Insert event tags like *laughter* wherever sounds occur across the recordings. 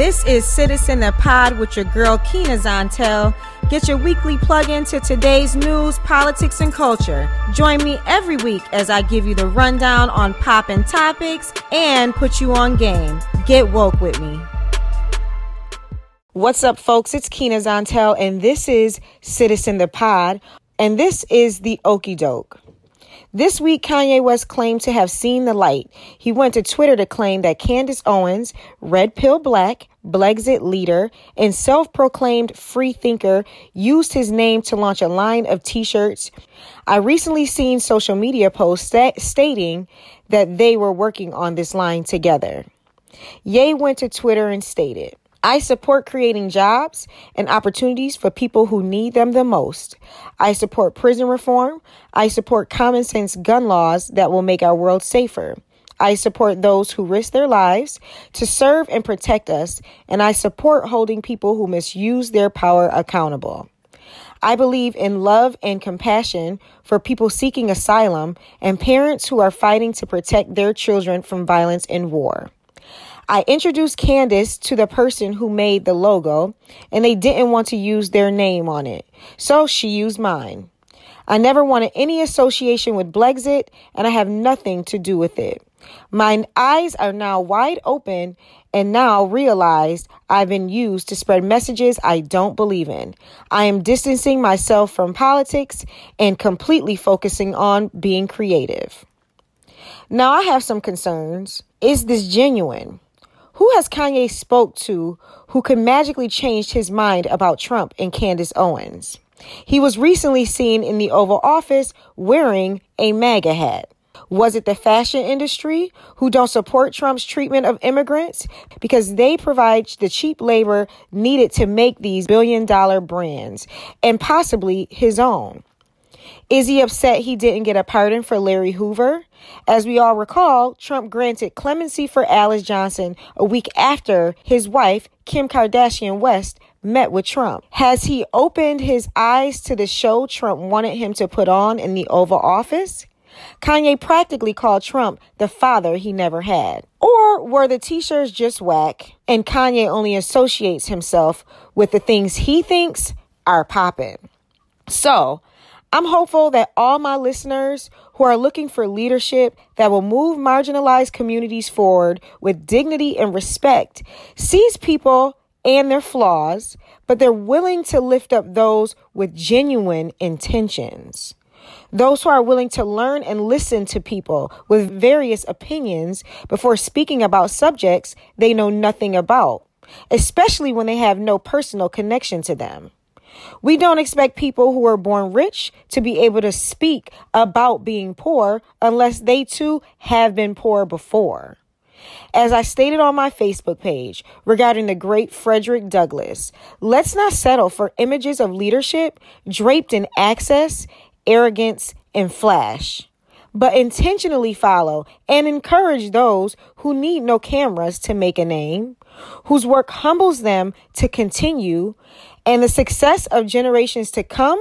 This is Citizen the Pod with your girl Kina Zantel. Get your weekly plug into today's news, politics, and culture. Join me every week as I give you the rundown on poppin' topics and put you on game. Get woke with me. What's up, folks? It's Kina Zantel, and this is Citizen the Pod, and this is the Okie Doke. This week, Kanye West claimed to have seen the light. He went to Twitter to claim that Candace Owens, Red Pill Black, Blexit leader, and self proclaimed free thinker, used his name to launch a line of t shirts. I recently seen social media posts st- stating that they were working on this line together. Ye went to Twitter and stated, I support creating jobs and opportunities for people who need them the most. I support prison reform. I support common sense gun laws that will make our world safer. I support those who risk their lives to serve and protect us, and I support holding people who misuse their power accountable. I believe in love and compassion for people seeking asylum and parents who are fighting to protect their children from violence and war. I introduced Candace to the person who made the logo, and they didn't want to use their name on it, so she used mine. I never wanted any association with Blexit, and I have nothing to do with it. My eyes are now wide open and now realized I've been used to spread messages I don't believe in. I am distancing myself from politics and completely focusing on being creative. Now I have some concerns. Is this genuine? Who has Kanye spoke to who could magically change his mind about Trump and Candace Owens? He was recently seen in the Oval Office wearing a MAGA hat. Was it the fashion industry who don't support Trump's treatment of immigrants because they provide the cheap labor needed to make these billion dollar brands and possibly his own? Is he upset he didn't get a pardon for Larry Hoover? As we all recall, Trump granted clemency for Alice Johnson a week after his wife, Kim Kardashian West, met with Trump. Has he opened his eyes to the show Trump wanted him to put on in the Oval Office? Kanye practically called Trump the father he never had. Or were the t shirts just whack and Kanye only associates himself with the things he thinks are popping? So, I'm hopeful that all my listeners who are looking for leadership that will move marginalized communities forward with dignity and respect sees people and their flaws, but they're willing to lift up those with genuine intentions. Those who are willing to learn and listen to people with various opinions before speaking about subjects they know nothing about, especially when they have no personal connection to them. We don't expect people who are born rich to be able to speak about being poor unless they too have been poor before. As I stated on my Facebook page regarding the great Frederick Douglass, let's not settle for images of leadership draped in access, arrogance, and flash, but intentionally follow and encourage those who need no cameras to make a name, whose work humbles them to continue, and the success of generations to come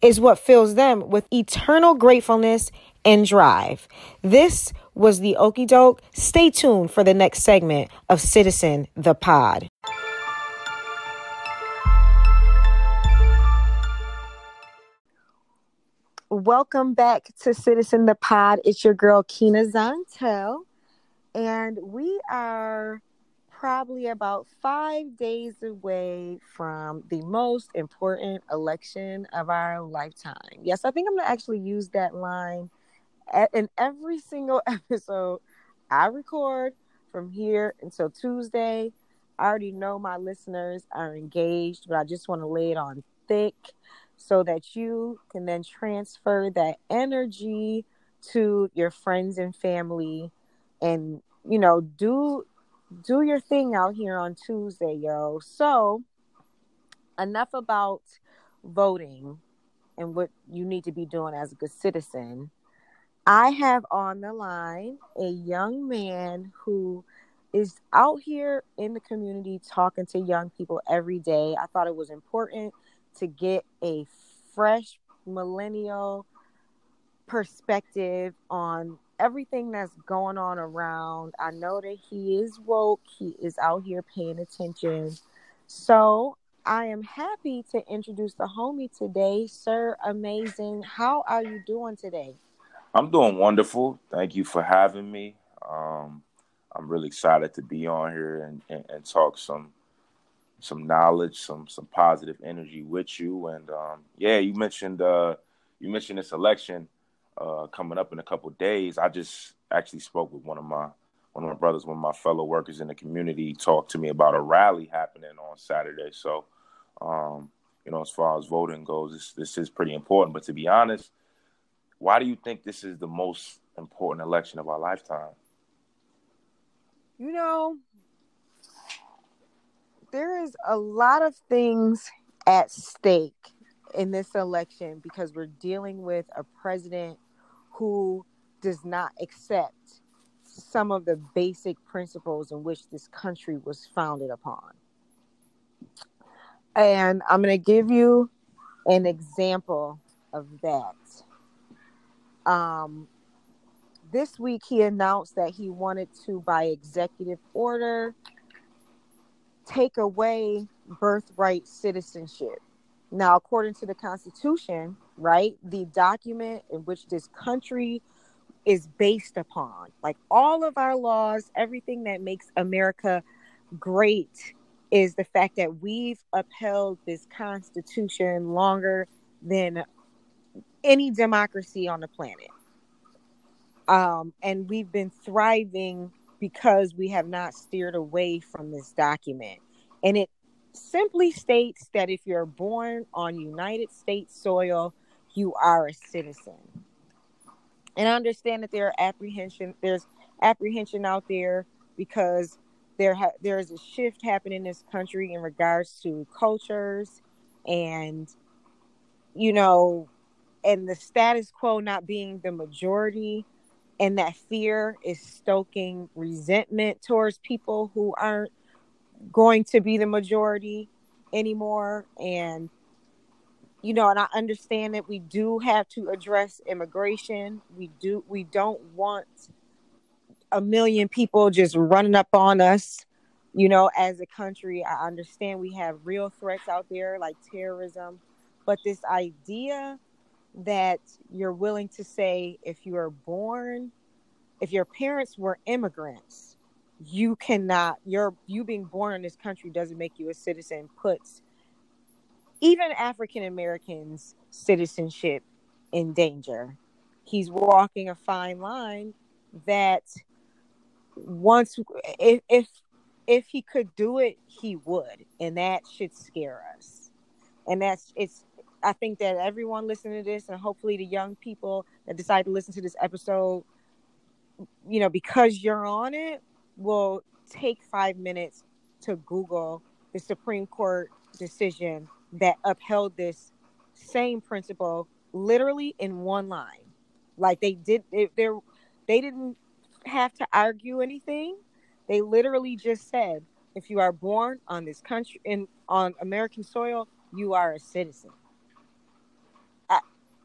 is what fills them with eternal gratefulness and drive. This was the Okie Doke. Stay tuned for the next segment of Citizen the Pod. Welcome back to Citizen the Pod. It's your girl Kina Zontel, and we are probably about five days away from the most important election of our lifetime. Yes, I think I'm to actually use that line in every single *laughs* episode I record from here until Tuesday. I already know my listeners are engaged, but I just want to lay it on thick so that you can then transfer that energy to your friends and family and you know do do your thing out here on Tuesday, yo. So, enough about voting and what you need to be doing as a good citizen. I have on the line a young man who is out here in the community talking to young people every day. I thought it was important to get a fresh millennial perspective on everything that's going on around. I know that he is woke. He is out here paying attention. So I am happy to introduce the homie today, Sir Amazing. How are you doing today? I'm doing wonderful. Thank you for having me. Um, I'm really excited to be on here and, and, and, talk some some knowledge, some some positive energy with you. And um, yeah, you mentioned uh, you mentioned this election uh, coming up in a couple days. I just actually spoke with one of my one of my brothers, one of my fellow workers in the community, talked to me about a rally happening on Saturday. So, um, you know, as far as voting goes, this this is pretty important. But to be honest, why do you think this is the most important election of our lifetime? You know, there is a lot of things at stake in this election because we're dealing with a president who does not accept some of the basic principles in which this country was founded upon. And I'm going to give you an example of that. Um, this week, he announced that he wanted to, by executive order, take away birthright citizenship. Now, according to the Constitution, right, the document in which this country is based upon, like all of our laws, everything that makes America great is the fact that we've upheld this Constitution longer than any democracy on the planet. Um, and we've been thriving because we have not steered away from this document. And it simply states that if you're born on United States soil, you are a citizen. And I understand that there are apprehension there's apprehension out there because there ha- there is a shift happening in this country in regards to cultures and you know and the status quo not being the majority and that fear is stoking resentment towards people who aren't going to be the majority anymore. And you know and i understand that we do have to address immigration. We do we don't want a million people just running up on us you know as a country. I understand we have real threats out there like terrorism but this idea that you're willing to say if you are born if your parents were immigrants you cannot your you being born in this country doesn't make you a citizen puts even african americans citizenship in danger. He's walking a fine line that once if if if he could do it he would and that should scare us. And that's it's i think that everyone listening to this and hopefully the young people that decide to listen to this episode you know because you're on it will take five minutes to Google the Supreme Court decision that upheld this same principle literally in one line. Like they did, they, they didn't have to argue anything. They literally just said, if you are born on this country in on American soil, you are a citizen.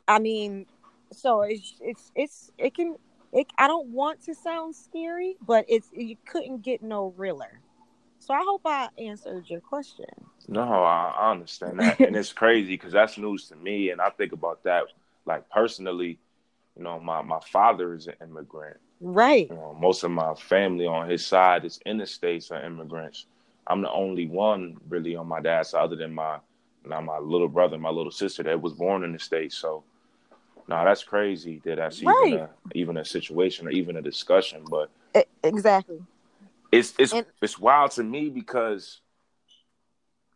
I, mean, so it's it's it's it can it, I don't want to sound scary, but it's you couldn't get no realer. So I hope I answered your question. No, I, I understand that, and it's crazy because that's news to me, and I think about that like personally. You know, my my father is an immigrant. Right. You know, most of my family on his side is in the states are immigrants. I'm the only one really on my dad's side, other than my now my little brother, my little sister that was born in the states. So no, that's crazy that that's right. even a, even a situation or even a discussion. But exactly, it's it's and, it's wild to me because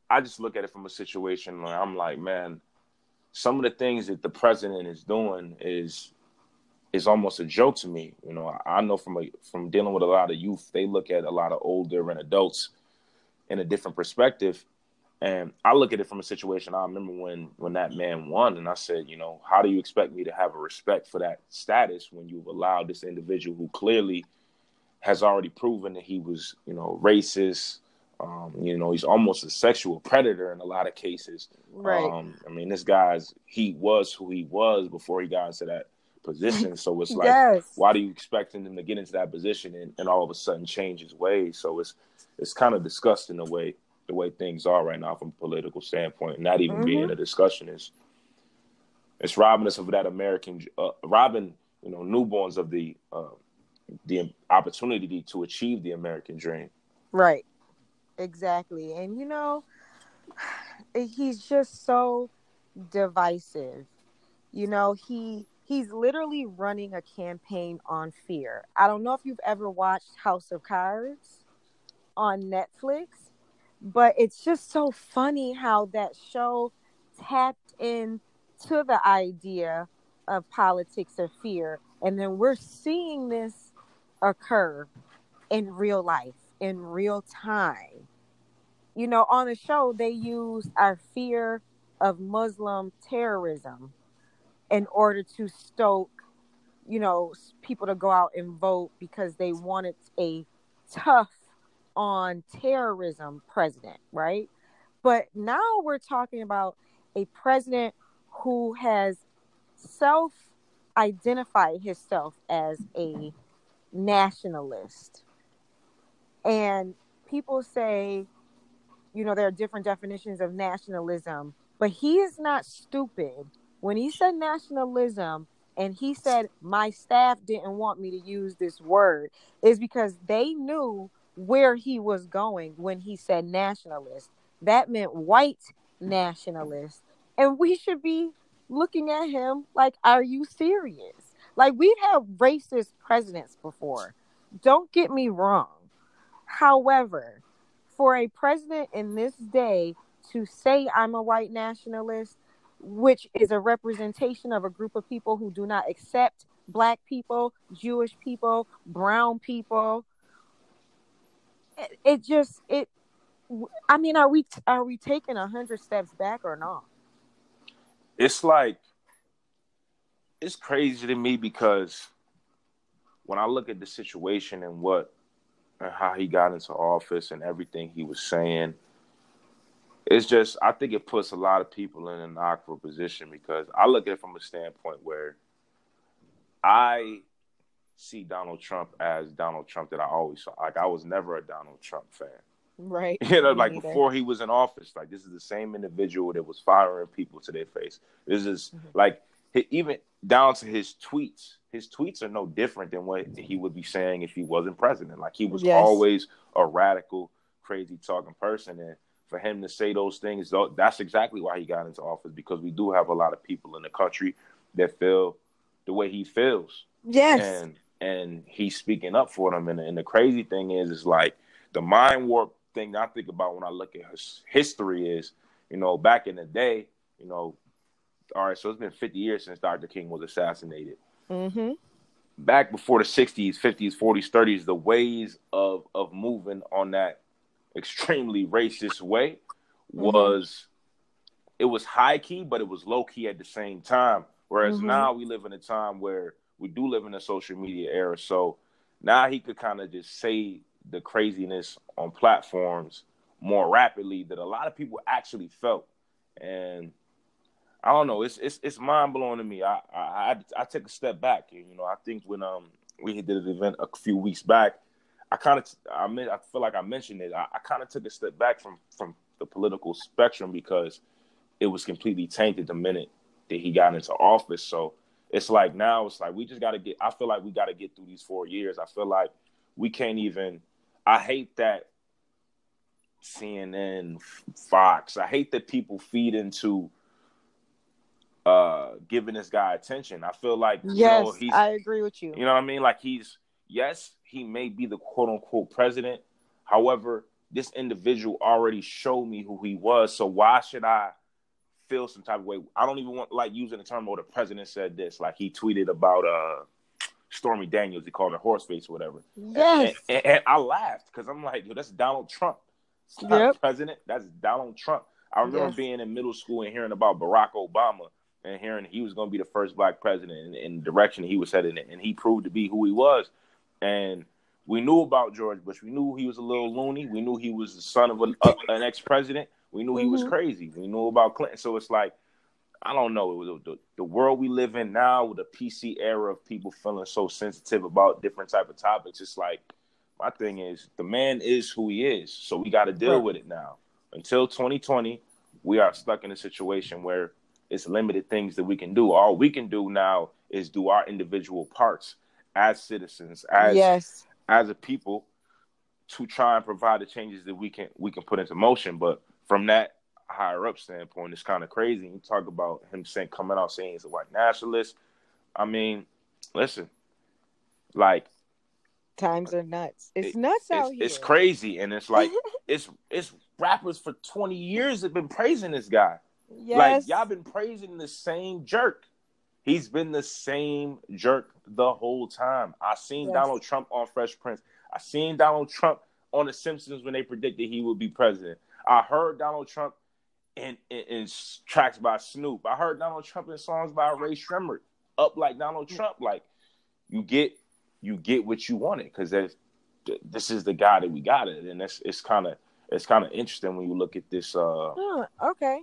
I just look at it from a situation where I'm like, man, some of the things that the president is doing is is almost a joke to me. You know, I know from a, from dealing with a lot of youth, they look at a lot of older and adults in a different perspective and I look at it from a situation. I remember when when that man won, and I said, you know, how do you expect me to have a respect for that status when you've allowed this individual who clearly has already proven that he was, you know, racist. Um, you know, he's almost a sexual predator in a lot of cases. Right. Um, I mean, this guy's he was who he was before he got into that position. So it's *laughs* like, yes. why do you expecting him to get into that position and, and all of a sudden change his ways? So it's it's kind of disgusting the way the way things are right now from a political standpoint. Not even mm-hmm. being a discussion is it's robbing us of that American, uh, robbing you know newborns of the uh, the opportunity to achieve the American dream. Right. Exactly. And you know, *sighs* he's just so divisive. You know, he he's literally running a campaign on fear. I don't know if you've ever watched House of Cards on Netflix, but it's just so funny how that show tapped in to the idea of politics of fear. And then we're seeing this occur in real life in real time. You know on the show they use our fear of muslim terrorism in order to stoke you know people to go out and vote because they wanted a tough on terrorism president right but now we're talking about a president who has self identified himself as a nationalist. And people say, you know, there are different definitions of nationalism, but he is not stupid. When he said nationalism and he said, my staff didn't want me to use this word, is because they knew where he was going when he said nationalist. That meant white nationalist and we should be looking at him like, are you serious? Like, we've had racist presidents before. Don't get me wrong. However, for a president in this day to say I'm a white nationalist, which is a representation of a group of people who do not accept black people, Jewish people, brown people, it, it just it I mean, are we are we taking a hundred steps back or not? it's like it's crazy to me because when I look at the situation and what and how he got into office and everything he was saying, it's just I think it puts a lot of people in an awkward position because I look at it from a standpoint where I see Donald Trump as Donald Trump that I always saw. Like I was never a Donald Trump fan. Right. *laughs* You know, like before he was in office, like this is the same individual that was firing people to their face. This is mm-hmm. like even down to his tweets. His tweets are no different than what he would be saying if he wasn't president. Like he was yes. always a radical, crazy talking person, and for him to say those things, that's exactly why he got into office because we do have a lot of people in the country that feel the way he feels. Yes. And and he's speaking up for them. And, and the crazy thing is, is like the mind warp thing I think about when I look at his history is, you know, back in the day, you know, all right, so it's been 50 years since Dr. King was assassinated. Mm-hmm. Back before the 60s, 50s, 40s, 30s, the ways of of moving on that extremely racist way mm-hmm. was mm-hmm. it was high key, but it was low key at the same time. Whereas mm-hmm. now we live in a time where we do live in a social media era. So now he could kind of just say the craziness on platforms more rapidly that a lot of people actually felt. And I don't know, it's it's it's mind blowing to me. I, I I take a step back. You know, I think when um we did an event a few weeks back, I kind of I mean I feel like I mentioned it. I, I kind of took a step back from from the political spectrum because it was completely tainted the minute that he got into office. So it's like now it's like we just got to get. I feel like we got to get through these four years. I feel like we can't even I hate that CNN, Fox. I hate that people feed into uh giving this guy attention. I feel like yes, you know, I agree with you. You know what I mean? Like he's yes, he may be the quote unquote president. However, this individual already showed me who he was. So why should I feel some type of way? I don't even want like using the term. Oh, the president said this. Like he tweeted about uh Stormy Daniels. He called her horse face or whatever. Yes. And, and, and I laughed because I'm like, yo, that's Donald Trump. It's not yep. president. That's Donald Trump. I remember yes. being in middle school and hearing about Barack Obama and hearing he was going to be the first black president in the direction he was heading in. And he proved to be who he was. And we knew about George Bush. We knew he was a little loony. We knew he was the son of an, uh, an ex president. We knew he mm-hmm. was crazy. We knew about Clinton. So it's like, I don't know the, the, the, world we live in now with the PC era of people feeling so sensitive about different type of topics. It's like my thing is the man is who he is, so we got to deal right. with it now. Until 2020, we are stuck in a situation where it's limited things that we can do. All we can do now is do our individual parts as citizens, as yes. as a people, to try and provide the changes that we can we can put into motion. But from that higher up standpoint, it's kind of crazy. You talk about him saying coming out saying he's a white nationalist. I mean, listen, like times are nuts. It's it, nuts out it's, here. It's crazy, and it's like *laughs* it's it's rappers for twenty years have been praising this guy. Yes. Like y'all been praising the same jerk. He's been the same jerk the whole time. I seen yes. Donald Trump on Fresh Prince. I seen Donald Trump on The Simpsons when they predicted he would be president. I heard Donald Trump in, in, in tracks by Snoop. I heard Donald Trump in songs by Rae Sremmurd. Up like Donald Trump. Like you get you get what you wanted because this is the guy that we got it, and that's it's kind of it's kind of interesting when you look at this. uh Okay,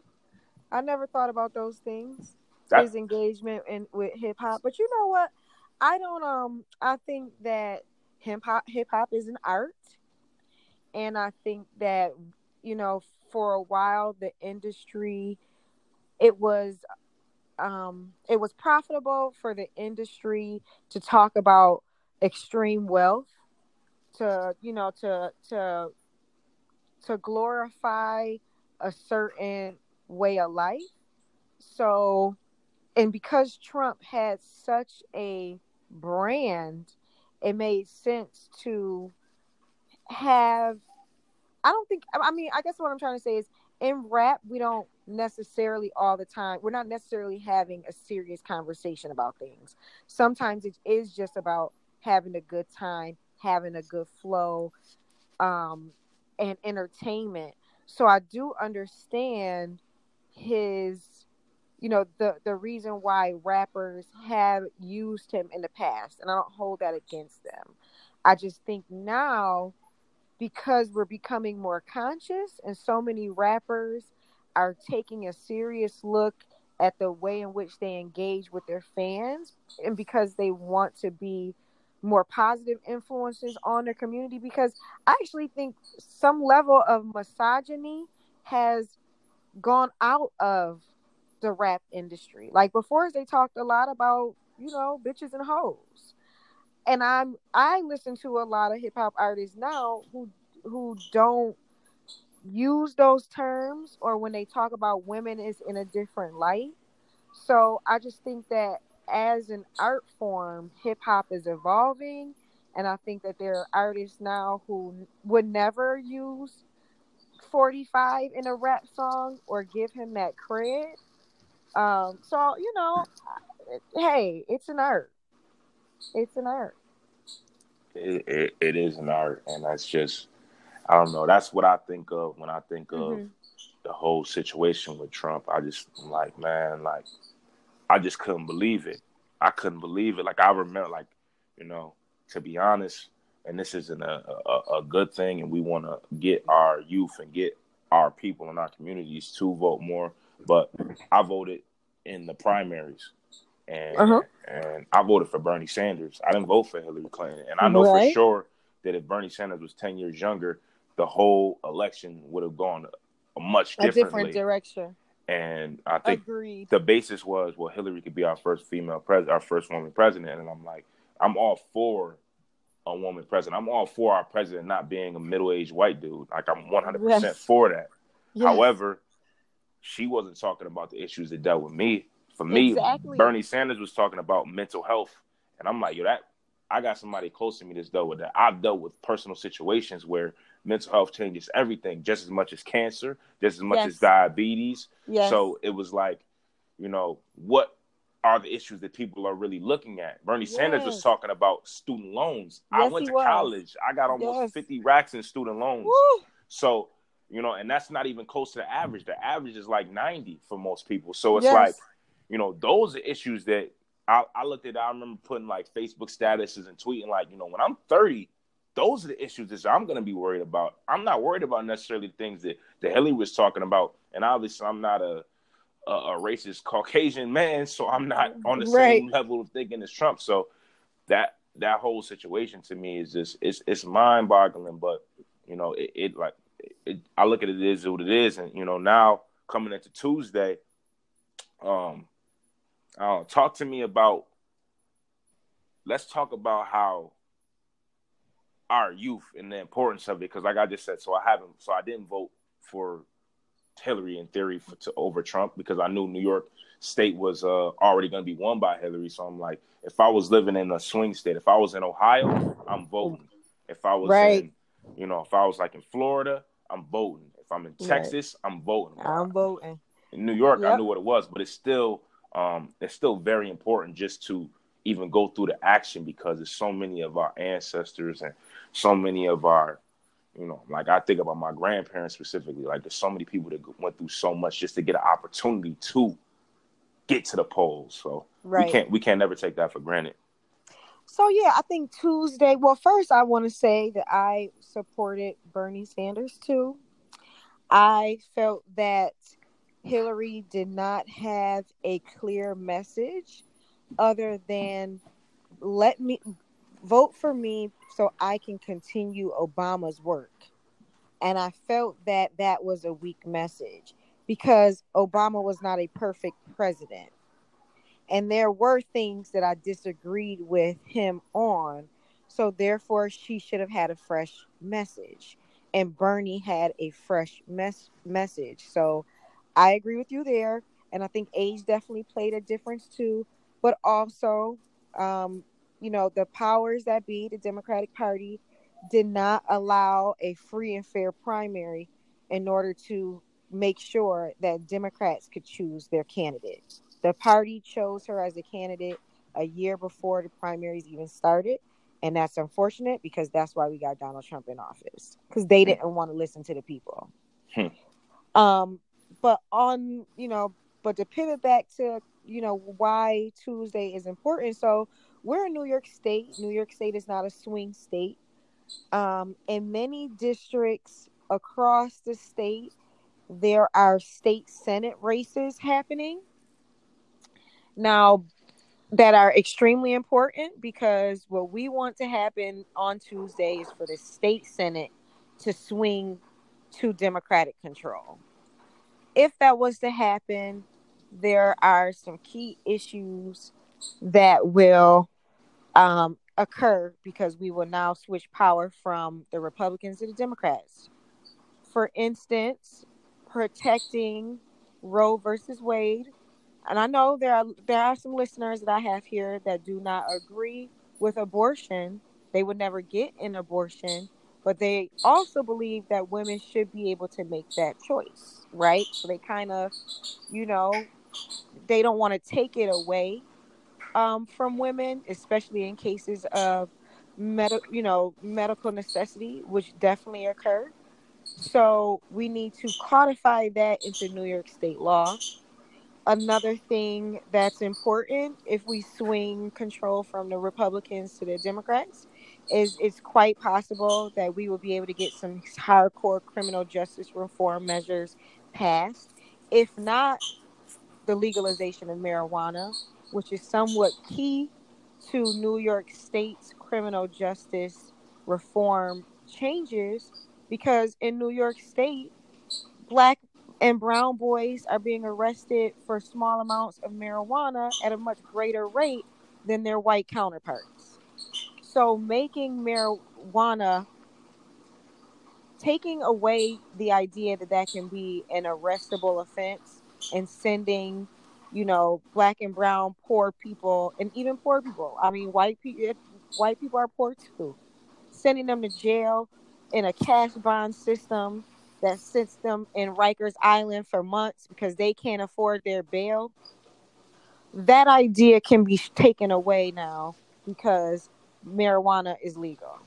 I never thought about those things. That, his engagement in with hip hop, but you know what? I don't. Um, I think that hip hop hip hop is an art, and I think that you know for a while the industry it was um it was profitable for the industry to talk about extreme wealth to you know to to to glorify a certain way of life. So and because trump had such a brand it made sense to have I don't think I mean I guess what I'm trying to say is in rap we don't necessarily all the time we're not necessarily having a serious conversation about things. Sometimes it is just about having a good time, having a good flow um and entertainment. So I do understand his you know the the reason why rappers have used him in the past and I don't hold that against them. I just think now because we're becoming more conscious and so many rappers are taking a serious look at the way in which they engage with their fans and because they want to be more positive influences on their community because I actually think some level of misogyny has gone out of the rap industry. Like before they talked a lot about, you know, bitches and hoes and I'm I listen to a lot of hip hop artists now who who don't use those terms or when they talk about women is in a different light. So I just think that as an art form, hip hop is evolving and I think that there are artists now who would never use 45 in a rap song or give him that cred. Um, so you know, hey, it's an art. It's an art. It, it, it is an art, and that's just I don't know. That's what I think of when I think of mm-hmm. the whole situation with Trump. I just I'm like, man, like I just couldn't believe it. I couldn't believe it. Like I remember, like you know, to be honest, and this isn't a a, a good thing, and we want to get our youth and get our people in our communities to vote more. But I voted in the primaries and uh-huh. and I voted for Bernie Sanders. I didn't vote for Hillary Clinton, and I know right. for sure that if Bernie Sanders was ten years younger, the whole election would have gone a much a different direction. And I think Agreed. the basis was, well, Hillary could be our first female president, our first woman president, and I'm like, I'm all for a woman president. I'm all for our president not being a middle-aged white dude. Like I'm 100 yes. percent for that. Yes. However, she wasn't talking about the issues that dealt with me. For me, exactly. Bernie Sanders was talking about mental health, and I'm like, yo, that I got somebody close to me that's dealt with that. I've dealt with personal situations where mental health changes everything, just as much as cancer, just as much yes. as diabetes. Yes. So it was like, you know, what are the issues that people are really looking at? Bernie yes. Sanders was talking about student loans. I went to was. college. I got almost 50 racks in student loans. Woo. So, you know, and that's not even close to the average. The average is like 90 for most people. So it's like you know, those are issues that I, I looked at. I remember putting like Facebook statuses and tweeting like, you know, when I'm 30, those are the issues that I'm going to be worried about. I'm not worried about necessarily the things that that Hillary was talking about. And obviously, I'm not a a, a racist Caucasian man, so I'm not on the right. same level of thinking as Trump. So that that whole situation to me is just it's it's mind boggling. But you know, it, it like it, I look at it as what it is, and you know now coming into Tuesday, um, uh, talk to me about. Let's talk about how our youth and the importance of it, because like I just said, so I haven't, so I didn't vote for Hillary in theory for, to over Trump because I knew New York State was uh, already going to be won by Hillary. So I'm like, if I was living in a swing state, if I was in Ohio, I'm voting. If I was right. in, you know, if I was like in Florida, I'm voting. If I'm in Texas, right. I'm voting. I'm voting. In New York, yep. I knew what it was, but it's still um, it's still very important just to even go through the action because there's so many of our ancestors and so many of our you know like i think about my grandparents specifically. Like there's so many people that went through so much just to get an opportunity to get to the polls. So right. we can't we can't never take that for granted. So yeah i think tuesday well first i want to say that i supported bernie sanders too. I felt that hillary did not have a clear message other than let me vote for me so I can continue Obama's work. And I felt that that was a weak message because Obama was not a perfect president. And there were things that I disagreed with him on. So therefore, she should have had a fresh message. And Bernie had a fresh mes- message. So I agree with you there. And I think age definitely played a difference too. But also, um, you know, the powers that be, the Democratic Party, did not allow a free and fair primary in order to make sure that Democrats could choose their candidate. The party chose her as a candidate a year before the primaries even started. And that's unfortunate because that's why we got Donald Trump in office because they didn't want to listen to the people. Hmm. Um, but on, you know, but to pivot back to, you know, why Tuesday is important. So we're in New York State. New York State is not a swing state. Um, in many districts across the state, there are state senate races happening now that are extremely important because what we want to happen on Tuesday is for the state senate to swing to Democratic control. If that was to happen, there are some key issues that will um, occur because we will now switch power from the Republicans to the Democrats. For instance, protecting Roe versus Wade. And I know there are there are some listeners that I have here that do not agree with abortion. They would never get an abortion, but they also believe that women should be able to make that choice, right? So they kind of, you know, they don't want to take it away um, from women, especially in cases of medical, you know, medical necessity, which definitely occur. So we need to codify that into New York state law. Another thing that's important if we swing control from the Republicans to the Democrats is it's quite possible that we will be able to get some hardcore criminal justice reform measures passed. If not the legalization of marijuana, which is somewhat key to New York State's criminal justice reform changes because in New York State, black and brown boys are being arrested for small amounts of marijuana at a much greater rate than their white counterparts. So, making marijuana, taking away the idea that that can be an arrestable offense and sending you know, black and brown poor people, and even poor people. I mean, white people, white people are poor too. Sending them to jail in a cash bond system that sits them in Rikers Island for months because they can't afford their bail. That idea can be taken away now because marijuana is legal.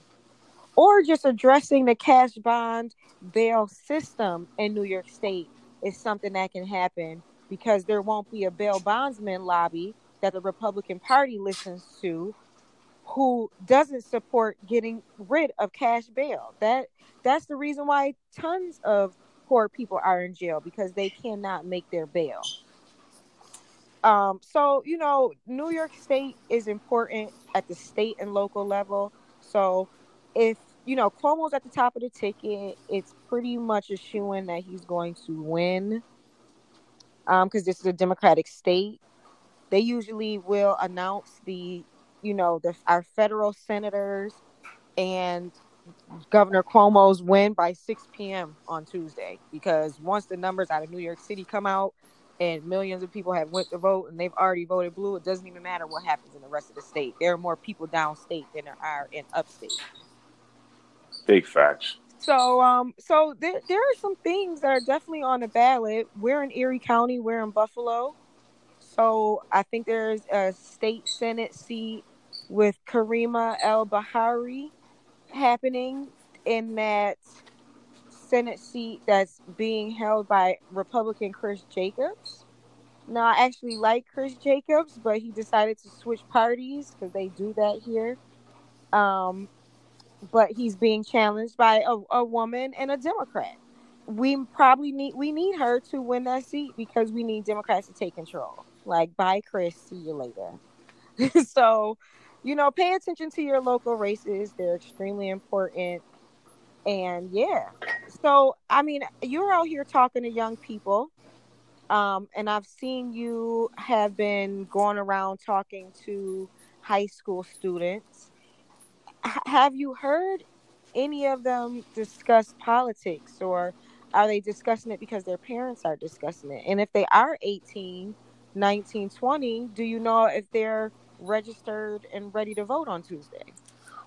Or just addressing the cash bond bail system in New York State is something that can happen because there won't be a bail bondsman lobby that the Republican Party listens to who doesn't support getting rid of cash bail. That that's the reason why tons of poor people are in jail because they cannot make their bail. Um, so you know, New York State is important at the state and local level. So if you know Cuomo's at the top of the ticket, it's pretty much a shoo that he's going to win. Um, because this is a Democratic state. They usually will announce the, you know, the our federal senators and Governor Cuomo's win by 6 p.m. on Tuesday because once the numbers out of New York City come out and millions of people have went to vote and they've already voted blue, it doesn't even matter what happens in the rest of the state. There are more people downstate than there are in upstate. Big facts. So, um, so there there are some things that are definitely on the ballot. We're in Erie County. We're in Buffalo. So I think there's a state senate seat with Carima El-Behairy happening in that Senate seat that's being held by Republican Chris Jacobs. Now, I actually like Chris Jacobs, but he decided to switch parties because they do that here. Um, but he's being challenged by a, a woman and a Democrat. We probably need we need her to win that seat because we need Democrats to take control. Like, bye, Chris. See you later. *laughs* so, you know, pay attention to your local races. They're extremely important. And yeah. So, I mean, you're out here talking to young people. Um, and I've seen you have been going around talking to high school students. Have you heard any of them discuss politics or are they discussing it because their parents are discussing it? And if they are 18, 19, 20, do you know if they're registered and ready to vote on Tuesday?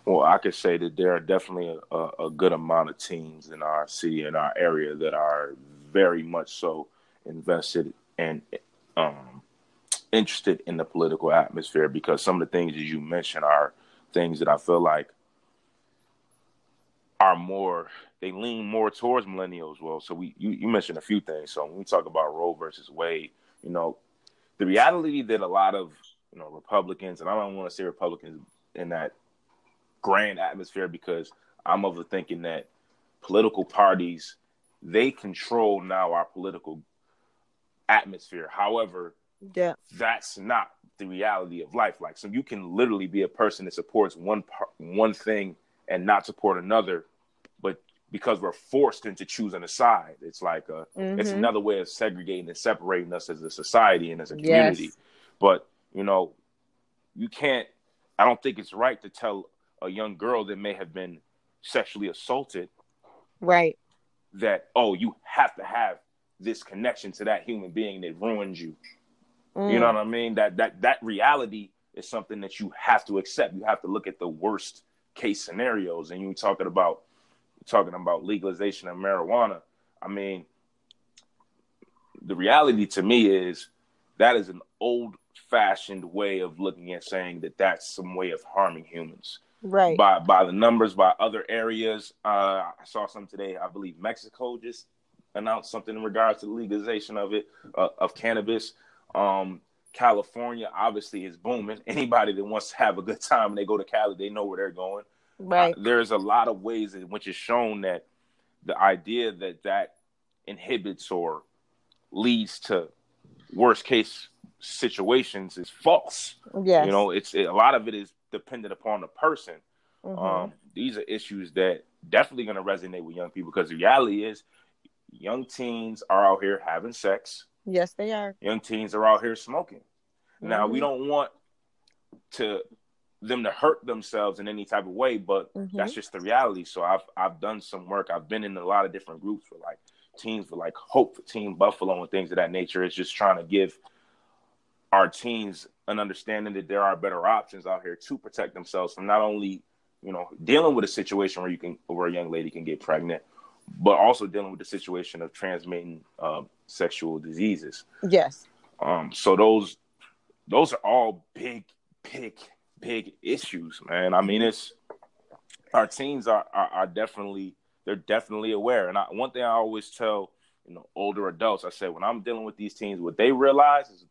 Well, I could say that there are definitely a, a, good amount of teens in our city, in our area, that are very much so invested and um, interested in the political atmosphere because some of the things, that you mentioned, are things that I feel like are more they lean more towards millennials. Well, so we you, you mentioned a few things. So when we talk about Roe versus Wade, you know, the reality that a lot of you know Republicans, and I don't want to say Republicans in that grand atmosphere because I'm of the thinking that political parties they control now our political atmosphere. However, yeah, that's not the reality of life. Like, so you can literally be a person that supports one part, one thing and not support another, but because we're forced into choosing a side, it's like a, mm-hmm. it's another way of segregating and separating us as a society and as a community. Yes. But you know, you can't. I don't think it's right to tell a young girl that may have been sexually assaulted, right? That oh, you have to have this connection to that human being that ruined you. Mm. You know mm. what I mean? That that that reality is something that you have to accept. You have to look at the worst case scenarios, and you're talking about talking about legalization of marijuana. I mean, the reality to me is that is an old fashioned way of looking at saying that that's some way of harming humans. Right. By by the numbers, by other areas. Uh, I saw some today. I believe Mexico just announced something in regards to the legalization of it uh, of cannabis. Um, California obviously is booming. *laughs* Anybody that wants to have a good time and they go to Cali, they know where they're going. Right. Uh, there's a lot of ways in which is shown that the idea that that inhibits or leads to worst case situations is false. Yeah. You know, it's it, a lot of it is dependent upon the person. Mm-hmm. Um, these are issues that definitely going to resonate with young people because the reality is young teens are out here having sex. Yes, they are. Young teens are out here smoking. Mm-hmm. Now, we mm-hmm. don't want to them to hurt themselves in any type of way, but mm-hmm. that's just the reality. So I've I've done some work. I've been in a lot of different groups for like teams for like Hope for Team Buffalo and things of that nature. It's just trying to give our teens an understanding that there are better options out here to protect themselves from not only you know dealing with a situation where you can where a young lady can get pregnant, but also dealing with the situation of transmitting uh, sexual diseases. Yes. Um. So those those are all big, big, big issues, man. I mean, it's our teens are are, are definitely they're definitely aware. And I, one thing I always tell you know older adults, I say when I'm dealing with these teens, what they realize is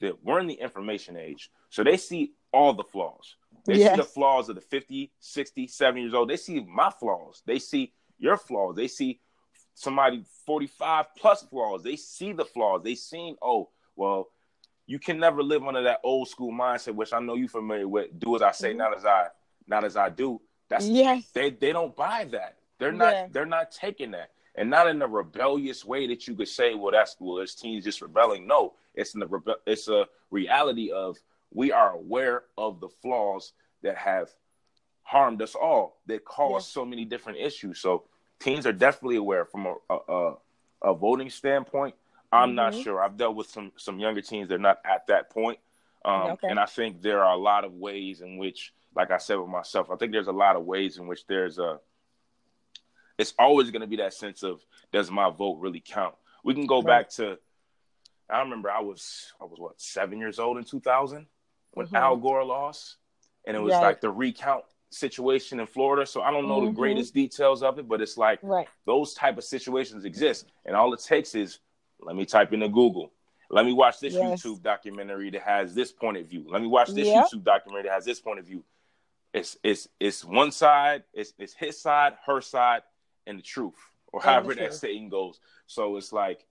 that we're in the information age. So they see all the flaws. They yes. see the flaws of the 50, 60, 70 years old. They see my flaws. They see your flaws. They see somebody 45 plus flaws. They see the flaws. They seen, oh, well, you can never live under that old school mindset, which I know you're familiar with. Do as I say, mm-hmm. not as I, not as I do. That's yes. They they don't buy that. They're not. Yeah. They're not taking that, and not in a rebellious way that you could say, well, that's well, it's teens just rebelling. No, it's in the rebe- It's a reality of we are aware of the flaws that have harmed us all that cause so many different issues. So teens are definitely aware from a, a, a voting standpoint. I'm mm-hmm. not sure. I've dealt with some some younger teens. They're not at that point, um, okay. and I think there are a lot of ways in which, like I said with myself, I think there's a lot of ways in which there's a. It's always going to be that sense of does my vote really count? We can go right. back to. I remember I was I was what seven years old in 2000 when mm-hmm. Al Gore lost, and it was like the recount situation in Florida. So I don't know mm-hmm. the greatest details of it, but it's like right. those type of situations exist, and all it takes is let me type into Google. Let me watch this yes. YouTube documentary that has this point of view. Let me watch this yep. YouTube documentary that has this point of view. It's it's it's one side, it's it's his side, her side, and the truth, or and however that saying goes. So it's like,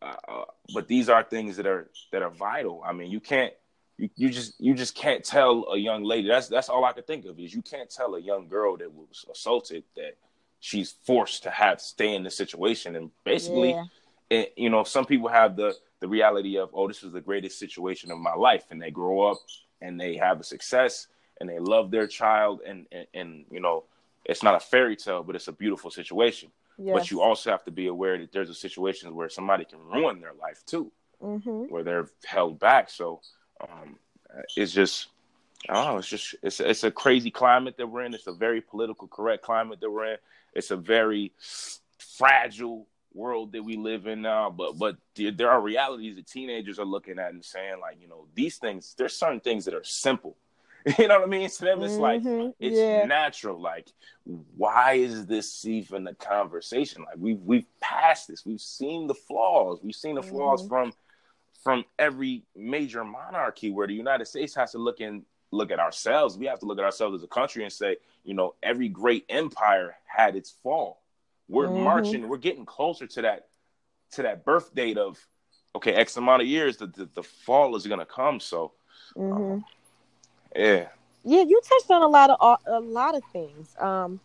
uh, uh, but these are things that are that are vital. I mean, you can't you, you just you just can't tell a young lady. That's that's all I could think of is you can't tell a young girl that was assaulted that she's forced to have stay in the situation. And basically, yeah. it, you know, some people have the the reality of oh, this is the greatest situation of my life, and they grow up and they have a success and they love their child, and and, and you know, it's not a fairy tale, but it's a beautiful situation. Yes. But you also have to be aware that there's a situation where somebody can ruin their life too, mm-hmm. where they're held back. So um, it's just I don't know. It's just it's it's a crazy climate that we're in. It's a very political correct climate that we're in. It's a very fragile world that we live in now. But but there are realities that teenagers are looking at and saying like you know these things. There's certain things that are simple. *laughs* You know what I mean? To them, it's mm-hmm. like it's yeah. natural. Like, why is this even a conversation? Like we've we've passed this. We've seen the flaws. We've seen the flaws mm-hmm. from from every major monarchy where the United States has to look in look at ourselves. We have to look at ourselves as a country and say, you know, every great empire had its fall. We're mm-hmm. marching, we're getting closer to that to that birth date of okay, X amount of years, the the, the fall is gonna come. So mm-hmm. um, yeah. Yeah, you touched on a lot of a lot of things. Um,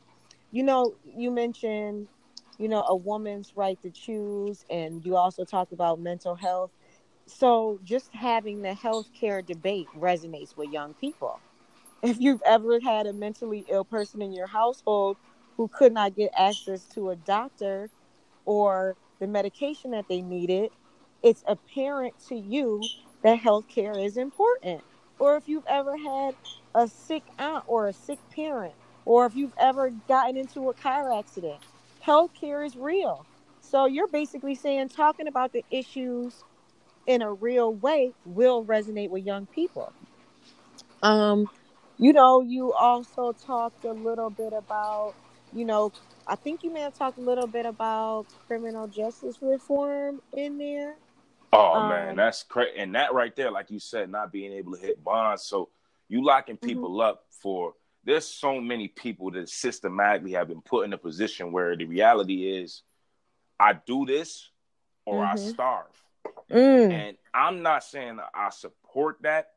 you know, you mentioned, you know, a woman's right to choose, and you also talked about mental health so just having the healthcare debate resonates with young people. If you've ever had a mentally ill person in your household who could not get access to a doctor or the medication that they needed, it's apparent to you that healthcare is important. Or if you've ever had a sick aunt or a sick parent, or if you've ever gotten into a car accident, healthcare is real. So you're basically saying talking about the issues in a real way will resonate with young people. Um, you know, you also talked a little bit about, you know, I think you may have talked a little bit about criminal justice reform in there. Oh um, man, that's crazy. And that right there, like you said, not being able to hit bonds. So you locking mm-hmm. people mm-hmm. up for there's so many people that systematically have been put in a position where the reality is I do this or mm-hmm. I starve. Mm. And I'm not saying I support that,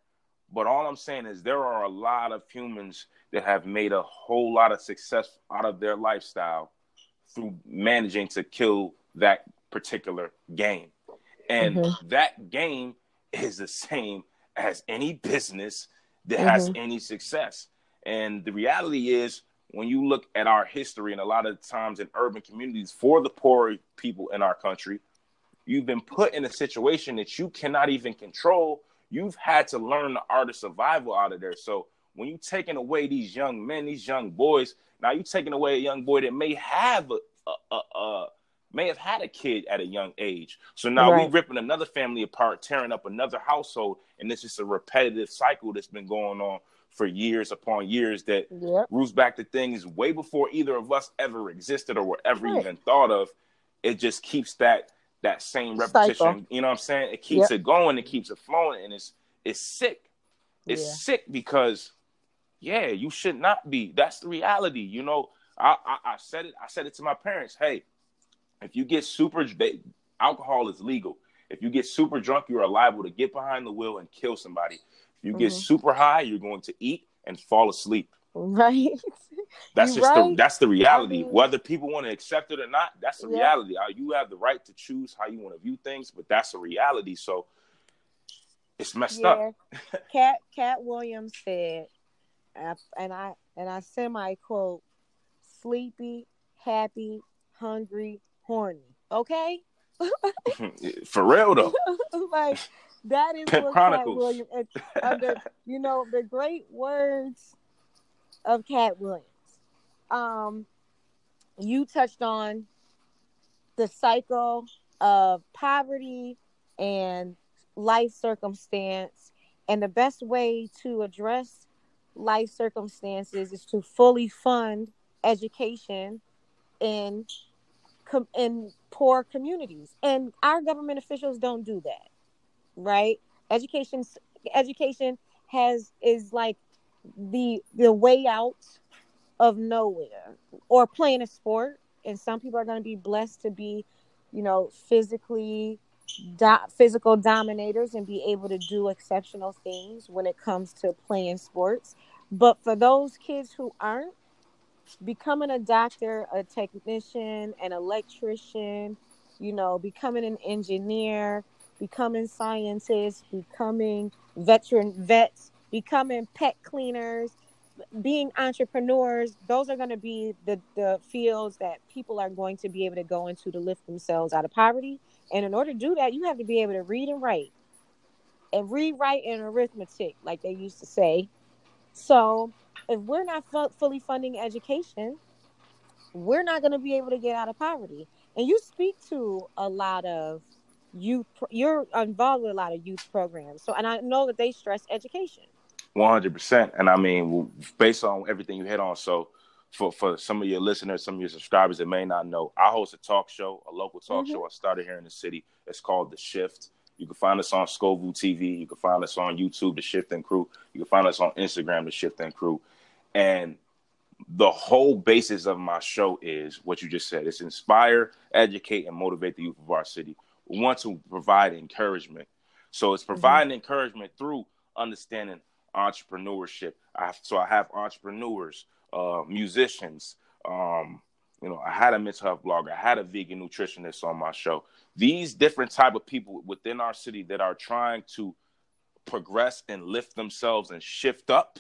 but all I'm saying is there are a lot of humans that have made a whole lot of success out of their lifestyle through managing to kill that particular game. And mm-hmm. that game is the same as any business that mm-hmm. has any success. And the reality is, when you look at our history, and a lot of times in urban communities for the poor people in our country, You've been put in a situation that you cannot even control. You've had to learn the art of survival out of there. So when you're taking away these young men, these young boys, now you're taking away a young boy that may have a, a, a, a may have had a kid at a young age. So now right. we ripping another family apart, tearing up another household, and this is a repetitive cycle that's been going on for years upon years that yep. roots back to things way before either of us ever existed or were ever right. even thought of. It just keeps that that same repetition. Cycle. You know what I'm saying? It keeps yep. it going, it keeps it flowing, and it's it's sick. It's yeah. sick because yeah, you should not be. That's the reality. You know, I, I, I said it. I said it to my parents. Hey, if you get super, they, alcohol is legal. If you get super drunk, you are liable to get behind the wheel and kill somebody. If you mm-hmm. get super high, you're going to eat and fall asleep. *laughs* Right. That's just right. the that's the reality. I mean, Whether people want to accept it or not, that's the yeah. reality. Uh, you have the right to choose how you want to view things, but that's a reality. So it's messed yeah. up. *laughs* Cat Katt Williams said, and I and I semi quote, sleepy, happy, hungry, horny. Okay. *laughs* For real though. like that is what Katt Williams under you know the great words of Katt Williams. Um, you touched on the cycle of poverty and life circumstance, and the best way to address life circumstances is to fully fund education in in poor communities, and our government officials don't do that, right? Education education has is like the the way out of nowhere or playing a sport. And some people are going to be blessed to be you know physically do- physical dominators and be able to do exceptional things when it comes to playing sports. But for those kids who aren't becoming a doctor a technician an electrician you know becoming an engineer becoming scientists becoming veteran vets becoming pet cleaners, being entrepreneurs, those are going to be the, the fields that people are going to be able to go into to lift themselves out of poverty. And in order to do that, you have to be able to read and write and rewrite write, and arithmetic, like they used to say. So if we're not fully funding education, we're not going to be able to get out of poverty. And you speak to a lot of youth, you're involved with a lot of youth programs. So, and I know that they stress education. One hundred percent, and I mean, based on everything you hit on, so for for some of your listeners, some of your subscribers that may not know, I host a talk show, a local talk mm-hmm. show. I started here in the city. It's called The Shift. You can find us on Scoville TV. You can find us on YouTube, The Shift and Crew. You can find us on Instagram, The Shift and Crew. And the whole basis of my show is what you just said. It's inspire, educate, and motivate the youth of our city. We want to provide encouragement. So it's mm-hmm. providing mm-hmm. encouragement through understanding entrepreneurship. I, so I have entrepreneurs, uh, musicians. Um, you know, I had a mental health blogger. I had a vegan nutritionist on my show. These different type of people within our city that are trying to progress and lift themselves and shift up.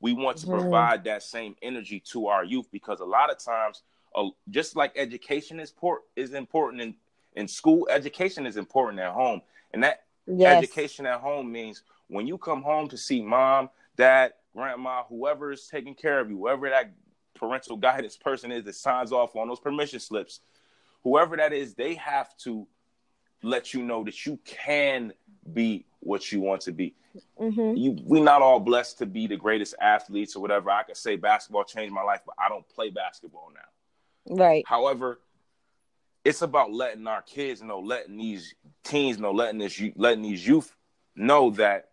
We want to mm-hmm. provide that same energy to our youth because a lot of times, uh, just like education is port is important in in school, education is important at home, and that yes. education at home means when you come home to see mom, dad, grandma, whoever is taking care of you, whoever that parental guidance person is that signs off on those permission slips, whoever that is, they have to let you know that you can be what you want to be. Mm-hmm. You, we not all blessed to be the greatest athletes or whatever. I could say basketball changed my life, but I don't play basketball now. Right. However, it's about letting our kids know, letting these teens know, letting this, letting these youth know that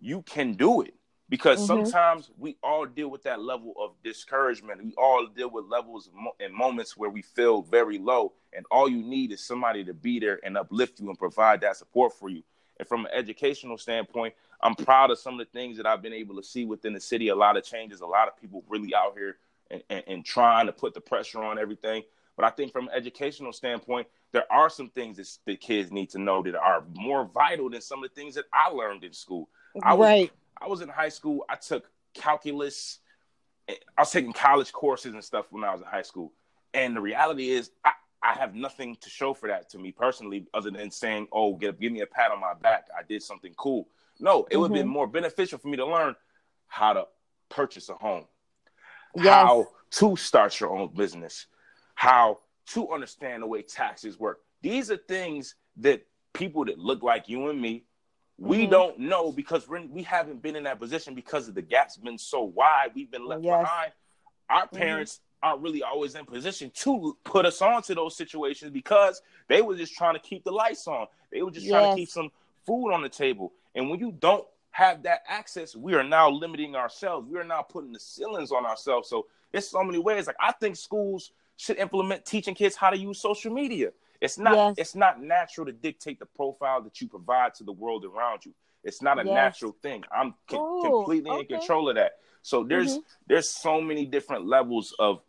you can do it because mm-hmm. sometimes we all deal with that level of discouragement. We all deal with levels and moments where we feel very low, and all you need is somebody to be there and uplift you and provide that support for you. And from an educational standpoint, I'm proud of some of the things that I've been able to see within the city. A lot of changes, a lot of people really out here and, and, and trying to put the pressure on everything. But I think from an educational standpoint, there are some things that the kids need to know that are more vital than some of the things that I learned in school. I was, right. I was in high school. I took calculus. I was taking college courses and stuff when I was in high school. And the reality is, I, I have nothing to show for that to me personally, other than saying, "Oh, give, give me a pat on my back. I did something cool." No, it mm-hmm. would have been more beneficial for me to learn how to purchase a home, yes. how to start your own business, how to understand the way taxes work. These are things that people that look like you and me we mm-hmm. don't know because we're, we haven't been in that position because of the gap's been so wide. We've been left yes. behind. Our mm-hmm. parents mm-hmm. aren't really always in position to put us onto those situations because they were just trying to keep the lights on. They were just yes. trying to keep some food on the table. And when you don't have that access, we are now limiting ourselves. We are now putting the ceilings on ourselves. So it's so many ways. Like I think schools should implement teaching kids how to use social media. It's not yes. it's not natural to dictate the profile that you provide to the world around you. It's not a yes. natural thing. I'm co- Ooh, completely okay. in control of that. So there's mm-hmm. there's so many different levels of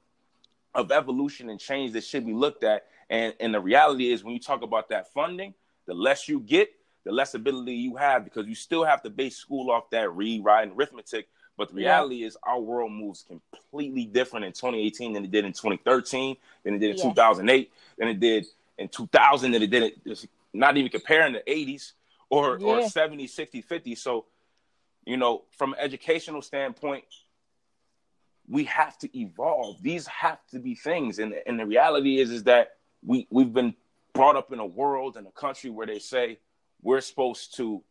of evolution and change that should be looked at. And and the reality is when you talk about that funding, the less you get, the less ability you have because you still have to base school off that read, write, and arithmetic. But the reality yeah. is our world moves completely different in 2018 than it did in 2013, than it did in yeah. 2008, than it did in 2000, than it did it, not even comparing the 80s or, yeah. or 70s, 60s, 50s. So, you know, from an educational standpoint, we have to evolve. These have to be things. And, and the reality is, is that we, we've been brought up in a world and a country where they say we're supposed to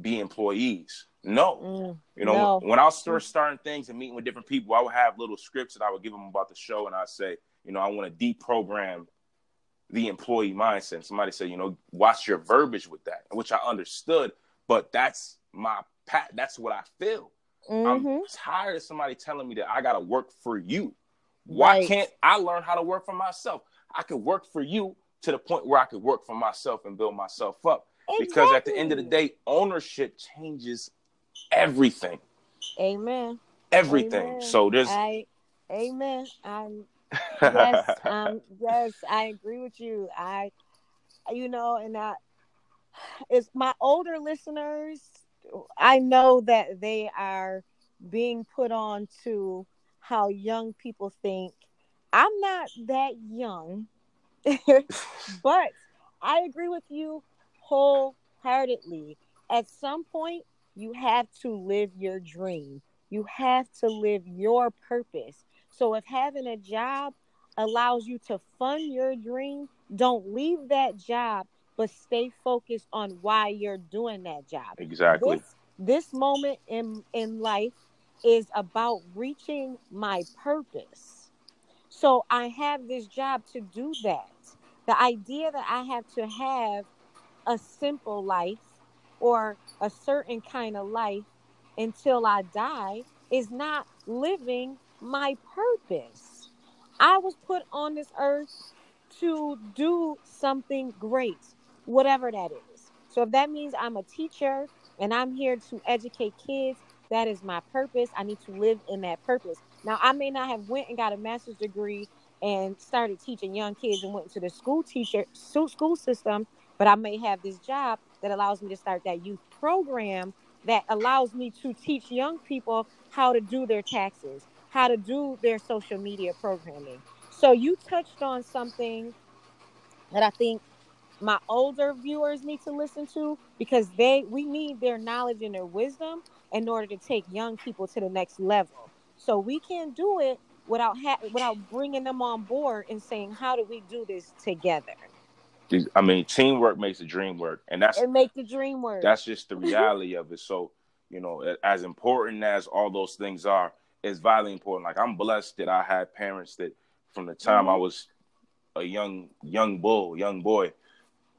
be employees. No. Mm, you know, no. when I was first starting things and meeting with different people, I would have little scripts that I would give them about the show. And I'd say, you know, I want to deprogram the employee mindset. Somebody said, you know, watch your verbiage with that, which I understood, but that's my pat. That's what I feel. Mm-hmm. I'm tired of somebody telling me that I got to work for you. Why right. can't I learn how to work for myself? I could work for you to the point where I could work for myself and build myself up. Exactly. Because at the end of the day, ownership changes everything. Amen. Everything. Amen. So there's I, Amen. I'm yes, *laughs* um, yes, I agree with you. I you know, and I it's my older listeners, I know that they are being put on to how young people think. I'm not that young, *laughs* but I agree with you wholeheartedly. At some point, you have to live your dream. You have to live your purpose. So if having a job allows you to fund your dream, don't leave that job, but stay focused on why you're doing that job. Exactly. This, this moment in in life is about reaching my purpose. So I have this job to do that. The idea that I have to have a simple life or a certain kind of life until I die is not living my purpose. I was put on this earth to do something great, whatever that is. So if that means I'm a teacher and I'm here to educate kids, that is my purpose. I need to live in that purpose. Now I may not have went and got a master's degree and started teaching young kids and went into the school teacher school system, but I may have this job that allows me to start that youth program that allows me to teach young people how to do their taxes, how to do their social media programming. So you touched on something that I think my older viewers need to listen to because they we need their knowledge and their wisdom in order to take young people to the next level. So we can't do it without ha- without bringing them on board and saying how do we do this together. I mean, teamwork makes the dream work, and that's it. Make the dream work. That's just the *laughs* reality of it. So, you know, as important as all those things are, is vitally important. Like I'm blessed that I had parents that from the time mm-hmm. I was a young young bull, young boy,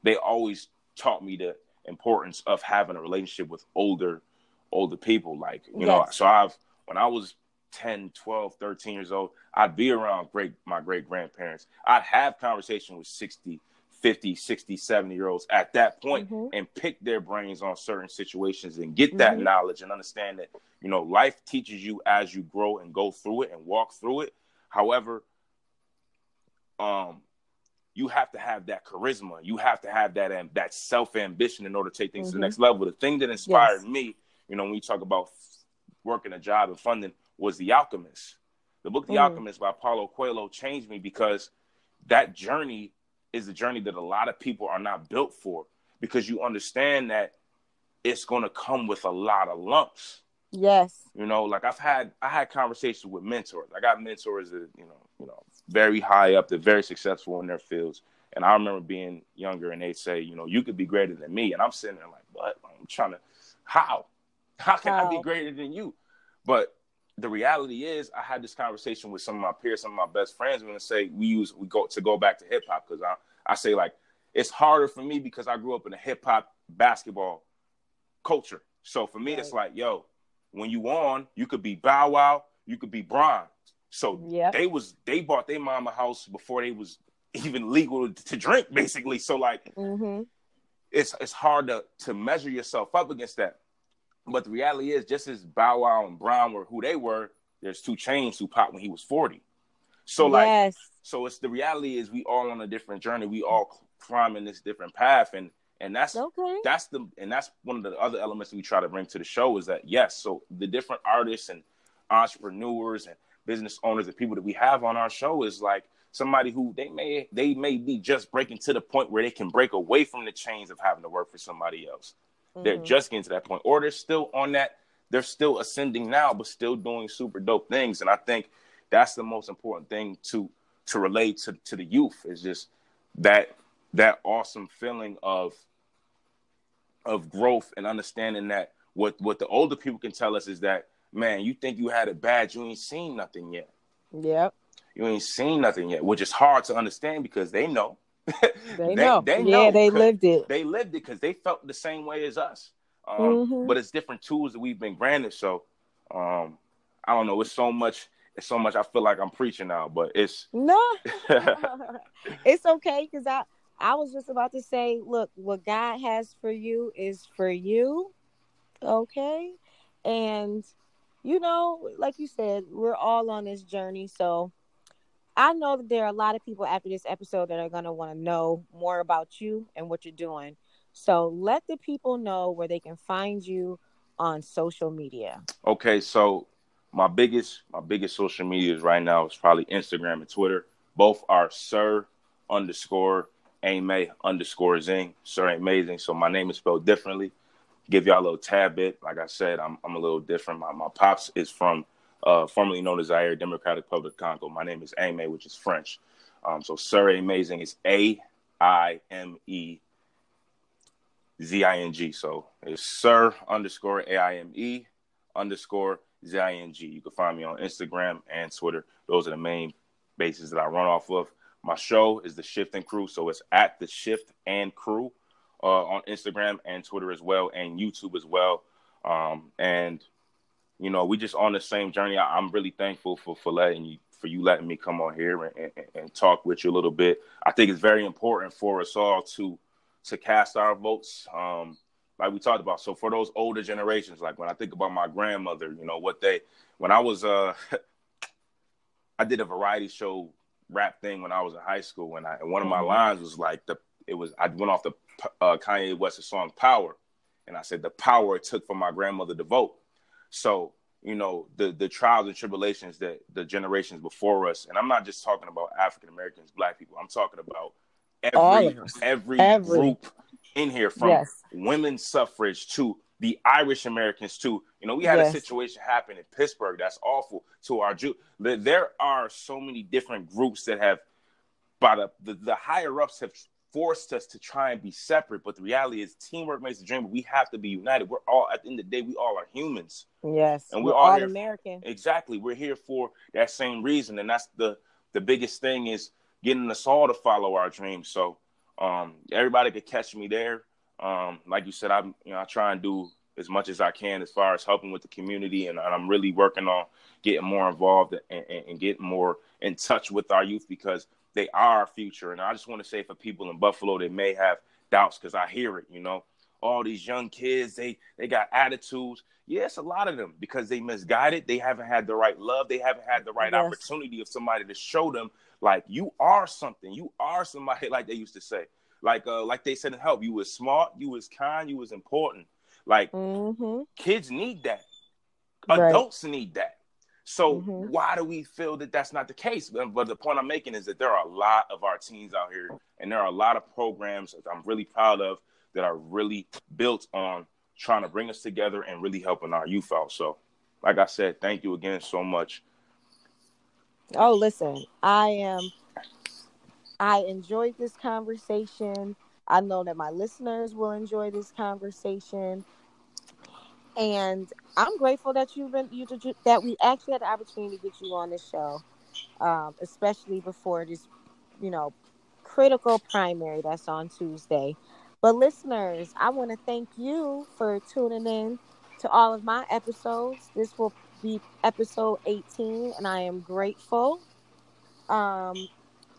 they always taught me the importance of having a relationship with older older people like you yes. know so I've when I was 10 12 13 years old I'd be around great my great grandparents I'd have conversation with 60 50 60 70 year olds at that point mm-hmm. and pick their brains on certain situations and get that mm-hmm. knowledge and understand that you know life teaches you as you grow and go through it and walk through it however um you have to have that charisma you have to have that um, that self ambition in order to take things mm-hmm. to the mm-hmm. next level the thing that inspired yes. me you know when you talk about working a job and funding was the alchemist the book the mm. alchemist by paulo coelho changed me because that journey is the journey that a lot of people are not built for because you understand that it's going to come with a lot of lumps. Yes. You know, like I've had I had conversations with mentors. I got mentors that, you know, you know, very high up, they're very successful in their fields. And I remember being younger and they'd say, you know, you could be greater than me. And I'm sitting there like, what? I'm trying to how? How can how? I be greater than you? But the reality is I had this conversation with some of my peers, some of my best friends, when I say we use we go to go back to hip hop because I I say like it's harder for me because I grew up in a hip hop basketball culture. So for me, right. it's like, yo, when you on, you could be Bow Wow, you could be Bron. So yep. they was they bought their mama house before they was even legal to drink, basically. So like, mm-hmm. it's it's hard to to measure yourself up against that. But the reality is, just as Bow Wow and Bron were who they were, there's 2 Chainz who popped when he was 40. So like, yes. so it's the reality is we all on a different journey. We all climbing this different path, and and that's okay. that's the and that's one of the other elements we try to bring to the show is that yes, so the different artists and entrepreneurs and business owners and people that we have on our show is like somebody who they may they may be just breaking to the point where they can break away from the chains of having to work for somebody else. Mm-hmm. They're just getting to that point, or they're still on that. They're still ascending now, but still doing super dope things. And I think that's the most important thing to to relate to to the youth is just that that awesome feeling of of growth and understanding that what what the older people can tell us is that man, you think you had it bad, you ain't seen nothing yet. Yep. You ain't seen nothing yet, which is hard to understand because they know. *laughs* they, know. They know. Yeah, they lived it. They lived it because they felt the same way as us. Um, mm-hmm. But it's different tools that we've been granted. So um, I don't know. It's so much. It's so much. I feel like I'm preaching now, but it's *laughs* no. *laughs* it's okay because I I was just about to say, look, what God has for you is for you. Okay. And, you know, like you said, we're all on this journey. So I know that there are a lot of people after this episode that are going to want to know more about you and what you're doing. So let the people know where they can find you on social media. Okay. So my biggest, my biggest social medias right now is probably Instagram and Twitter. Both are Sir underscore Ame underscore Zing. Sir amazing. So my name is spelled differently. Give y'all a little tad bit. Like I said, I'm I'm a little different. My my pops is from uh, formerly known as Zaire Democratic Republic of Congo. My name is Ame, which is French. Um, so Sir Amazing is A I M E Z I N G. So it's Sir underscore A I M E underscore Z I N G. You can find me on Instagram and Twitter. Those are the main bases that I run off of. My show is the Shift and Crew, so it's at the Shift and Crew uh, on Instagram and Twitter as well, and YouTube as well. Um, and you know, we just on the same journey. I, am really thankful for for letting you for you letting me come on here and, and, and talk with you a little bit. I think it's very important for us all to to cast our votes. Um, like we talked about. So for those older generations, like when I think about my grandmother, you know, what they when I was uh *laughs* I did a variety show rap thing when I was in high school, and I and one of my mm-hmm. lines was like the it was I went off the uh, Kanye West's song Power, and I said the power it took for my grandmother to vote. So you know the the trials and tribulations that the generations before us, and I'm not just talking about African Americans, Black people. I'm talking about every every, every, group in here from yes. women's suffrage to the Irish Americans too. You know, we had yes. a situation happen in Pittsburgh that's awful to our Jew. There are so many different groups that have, by the, the, the higher ups have forced us to try and be separate. But the reality is, teamwork makes the dream. We have to be united. We're all at the end of the day, we all are humans. Yes, and we're, we're all, all American. Exactly, we're here for that same reason, and that's the the biggest thing is getting us all to follow our dreams. So, um, everybody could catch me there. Um, like you said, I you know I try and do as much as I can as far as helping with the community, and, and I'm really working on getting more involved and, and, and, getting more in touch with our youth because they are our future. And I just want to say for people in Buffalo that may have doubts, because I hear it, you know, all these young kids, they they got attitudes. Yes, a lot of them because they misguided. They haven't had the right love. They haven't had the right yes. opportunity of somebody to show them like you are something. You are somebody, *laughs* like they used to say. Like uh, like they said in help, you was smart, you was kind, you was important. Like mm-hmm. kids need that, right. adults need that. So mm-hmm. why do we feel that that's not the case? But the point I'm making is that there are a lot of our teens out here, and there are a lot of programs that I'm really proud of that are really built on trying to bring us together and really helping our youth out. So, like I said, thank you again so much. Oh, listen, I am I enjoyed this conversation. I know that my listeners will enjoy this conversation. And I'm grateful that you've been you that we actually had the opportunity to get you on this show, um, especially before this, you know, critical primary that's on Tuesday. But listeners, I want to thank you for tuning in to all of my episodes. This will be episode 18, and I am grateful. Um,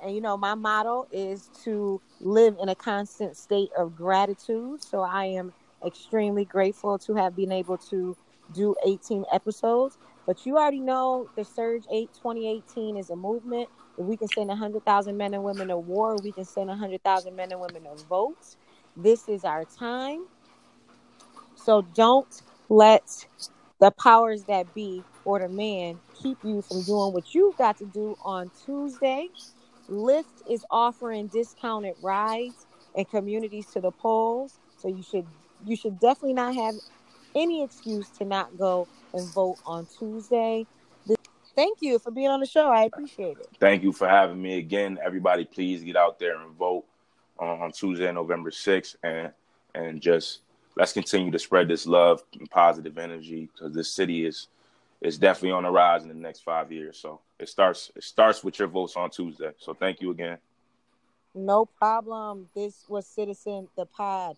And you know, my motto is to live in a constant state of gratitude. So I am extremely grateful to have been able to do 18 episodes. But you already know the Surge 8 2018 is a movement. If we can send 100,000 men and women to war, we can send 100,000 men and women to vote. This is our time. So don't let the powers that be or the man keep you from doing what you've got to do on Tuesday. Lyft is offering discounted rides and communities to the polls, so you should you should definitely not have any excuse to not go and vote on Tuesday. Thank you for being on the show. I appreciate it. Thank you for having me again. Everybody, please get out there and vote on, on Tuesday, November 6th, and and just let's continue to spread this love and positive energy because this city is is definitely on the rise in the next five years. So it starts it starts with your votes on Tuesday. So thank you again. No problem. This was Citizen the Pod.